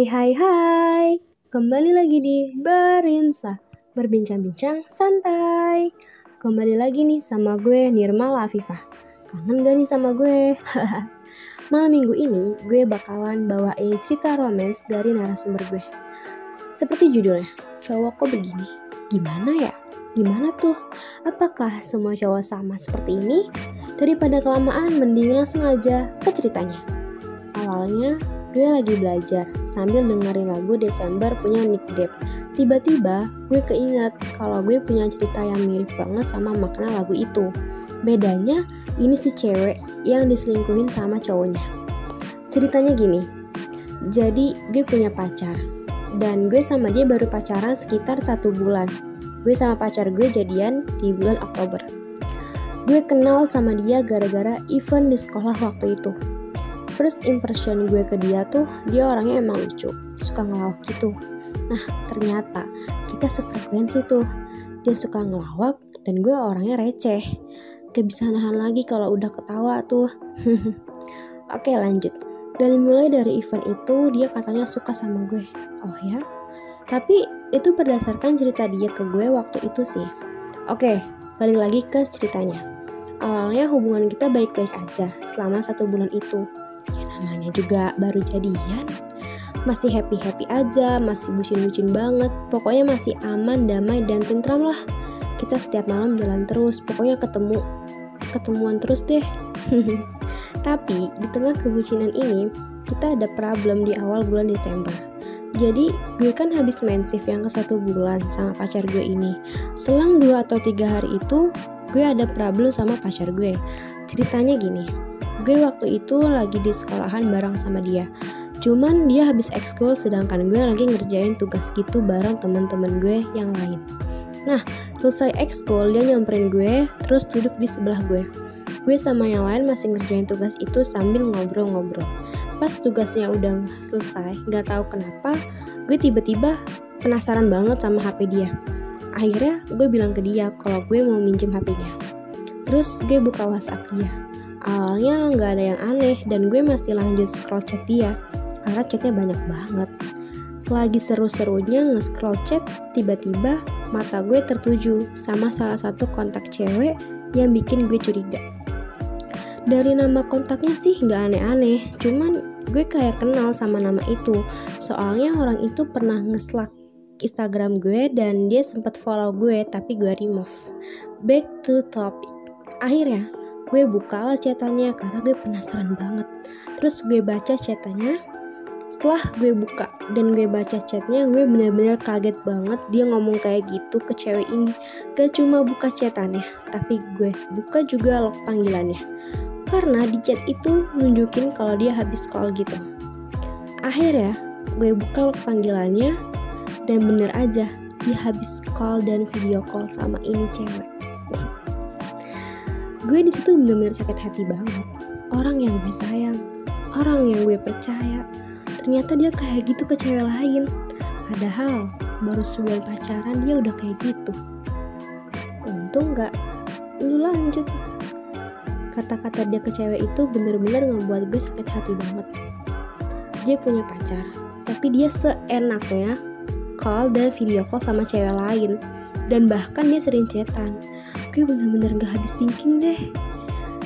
Hai hai hai, kembali lagi di Berinsa Berbincang-bincang santai Kembali lagi nih sama gue Nirmala Afifah Kangen gak nih sama gue? Malam minggu ini gue bakalan bawain cerita romance dari narasumber gue Seperti judulnya, cowok kok begini? Gimana ya? Gimana tuh? Apakah semua cowok sama seperti ini? Daripada kelamaan, mending langsung aja ke ceritanya Awalnya Gue lagi belajar sambil dengerin lagu Desember punya Nick Depp. Tiba-tiba gue keinget kalau gue punya cerita yang mirip banget sama makna lagu itu. Bedanya ini si cewek yang diselingkuhin sama cowoknya. Ceritanya gini, jadi gue punya pacar dan gue sama dia baru pacaran sekitar satu bulan. Gue sama pacar gue jadian di bulan Oktober. Gue kenal sama dia gara-gara event di sekolah waktu itu first impression gue ke dia tuh dia orangnya emang lucu suka ngelawak gitu. Nah ternyata kita sefrekuensi tuh. Dia suka ngelawak dan gue orangnya receh. Gak bisa nahan lagi kalau udah ketawa tuh. Oke lanjut. Dan mulai dari event itu dia katanya suka sama gue. Oh ya? Tapi itu berdasarkan cerita dia ke gue waktu itu sih. Oke balik lagi ke ceritanya. Awalnya hubungan kita baik-baik aja selama satu bulan itu namanya juga baru jadian masih happy-happy aja, masih bucin-bucin banget, pokoknya masih aman, damai, dan tentram lah. Kita setiap malam jalan terus, pokoknya ketemu, ketemuan terus deh. Tapi di tengah kebucinan ini, kita ada problem di awal bulan Desember. Jadi gue kan habis mensif yang ke satu bulan sama pacar gue ini. Selang dua atau tiga hari itu, gue ada problem sama pacar gue. Ceritanya gini, Gue waktu itu lagi di sekolahan bareng sama dia. Cuman dia habis ekskul sedangkan gue lagi ngerjain tugas gitu bareng teman-teman gue yang lain. Nah, selesai ekskul dia nyamperin gue terus duduk di sebelah gue. Gue sama yang lain masih ngerjain tugas itu sambil ngobrol-ngobrol. Pas tugasnya udah selesai, gak tahu kenapa, gue tiba-tiba penasaran banget sama HP dia. Akhirnya gue bilang ke dia kalau gue mau minjem HP-nya. Terus gue buka WhatsApp dia. Awalnya nggak ada yang aneh dan gue masih lanjut scroll chat dia karena chatnya banyak banget. Lagi seru-serunya nge-scroll chat, tiba-tiba mata gue tertuju sama salah satu kontak cewek yang bikin gue curiga. Dari nama kontaknya sih nggak aneh-aneh, cuman gue kayak kenal sama nama itu. Soalnya orang itu pernah nge Instagram gue dan dia sempat follow gue tapi gue remove. Back to topic. Akhirnya gue bukalah catatannya karena gue penasaran banget. Terus gue baca catatannya setelah gue buka dan gue baca chatnya gue bener-bener kaget banget dia ngomong kayak gitu ke cewek ini. Gak cuma buka chatannya tapi gue buka juga log panggilannya. Karena di chat itu nunjukin kalau dia habis call gitu. Akhirnya gue buka log panggilannya dan bener aja dia habis call dan video call sama ini cewek gue di situ benar-benar sakit hati banget. Orang yang gue sayang orang yang gue percaya ternyata dia kayak gitu ke cewek lain. Padahal baru sebulan pacaran dia udah kayak gitu. Untung gak lu lanjut. Kata-kata dia ke cewek itu bener-bener ngebuat gue sakit hati banget. Dia punya pacar tapi dia seenaknya call dan video call sama cewek lain. Dan bahkan dia sering chatan gue bener-bener gak habis thinking deh.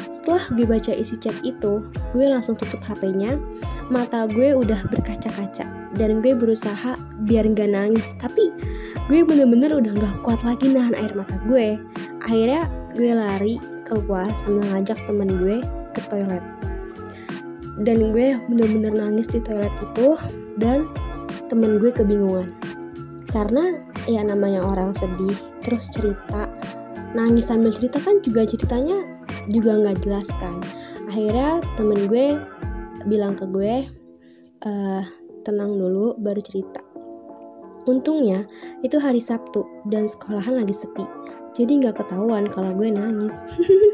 Setelah gue baca isi chat itu gue langsung tutup HP-nya mata gue udah berkaca-kaca dan gue berusaha biar gak nangis. Tapi gue bener-bener udah gak kuat lagi nahan air mata gue. Akhirnya gue lari keluar sambil ngajak temen gue ke toilet. Dan gue bener-bener nangis di toilet itu dan temen gue kebingungan. Karena ya namanya orang sedih terus cerita nangis sambil cerita kan juga ceritanya juga nggak jelas kan. Akhirnya temen gue bilang ke gue uh, tenang dulu baru cerita. Untungnya itu hari Sabtu dan sekolahan lagi sepi. Jadi nggak ketahuan kalau gue nangis.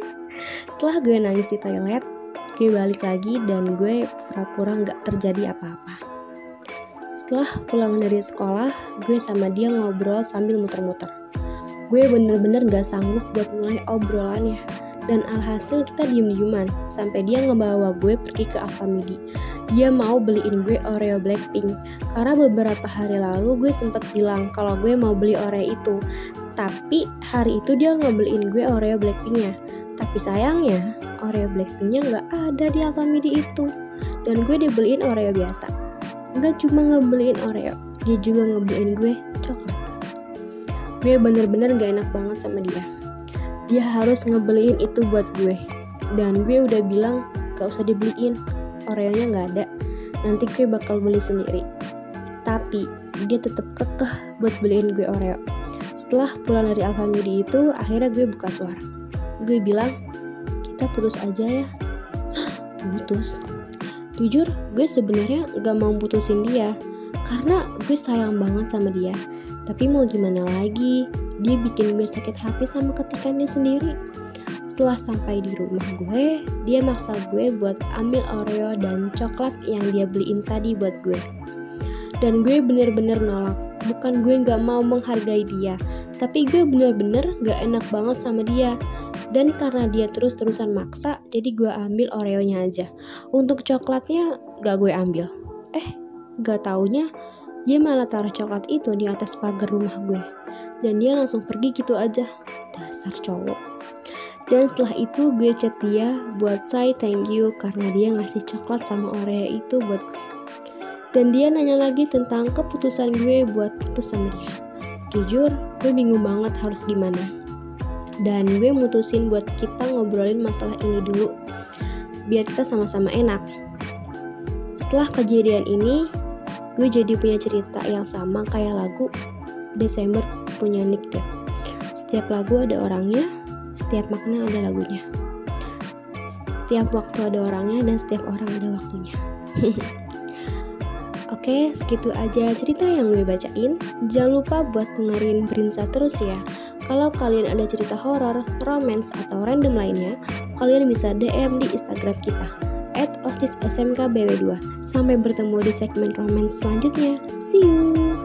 Setelah gue nangis di toilet gue balik lagi dan gue pura-pura nggak terjadi apa-apa. Setelah pulang dari sekolah gue sama dia ngobrol sambil muter-muter gue bener-bener gak sanggup buat mulai obrolannya Dan alhasil kita diem-dieman sampai dia ngebawa gue pergi ke Alfamidi. Dia mau beliin gue Oreo Blackpink karena beberapa hari lalu gue sempet bilang kalau gue mau beli Oreo itu. Tapi hari itu dia ngebeliin gue Oreo Blackpinknya. Tapi sayangnya Oreo Blackpinknya nggak ada di Alfamidi itu. Dan gue dibeliin Oreo biasa. Gak cuma ngebeliin Oreo, dia juga ngebeliin gue coklat. Gue bener-bener gak enak banget sama dia. Dia harus ngebeliin itu buat gue. Dan gue udah bilang gak usah dibeliin. Oreonya gak ada. Nanti gue bakal beli sendiri. Tapi dia tetap kekeh buat beliin gue Oreo. Setelah pulang dari Alfamidi itu akhirnya gue buka suara. Gue bilang kita putus aja ya. Putus. Jujur gue sebenarnya gak mau putusin dia. Karena gue sayang banget sama dia tapi mau gimana lagi dia bikin gue sakit hati sama ketikannya sendiri. Setelah sampai di rumah gue, dia maksa gue buat ambil Oreo dan coklat yang dia beliin tadi buat gue. Dan gue bener-bener nolak. Bukan gue gak mau menghargai dia, tapi gue bener-bener gak enak banget sama dia. Dan karena dia terus-terusan maksa, jadi gue ambil Oreonya aja. Untuk coklatnya gak gue ambil. Eh, gak taunya dia malah taruh coklat itu di atas pagar rumah gue. Dan dia langsung pergi gitu aja. Dasar cowok. Dan setelah itu gue chat dia buat say thank you karena dia ngasih coklat sama Oreo itu buat gue. Dan dia nanya lagi tentang keputusan gue buat putus sama dia. Jujur, gue bingung banget harus gimana. Dan gue mutusin buat kita ngobrolin masalah ini dulu. Biar kita sama-sama enak. Setelah kejadian ini, gue jadi punya cerita yang sama kayak lagu Desember punya Nick Depp. Setiap lagu ada orangnya, setiap makna ada lagunya. Setiap waktu ada orangnya dan setiap orang ada waktunya. Oke, segitu aja cerita yang gue bacain. Jangan lupa buat dengerin Brinsa terus ya. Kalau kalian ada cerita horor, romance, atau random lainnya, kalian bisa DM di Instagram kita at SMK BW2. Sampai bertemu di segmen romance selanjutnya. See you!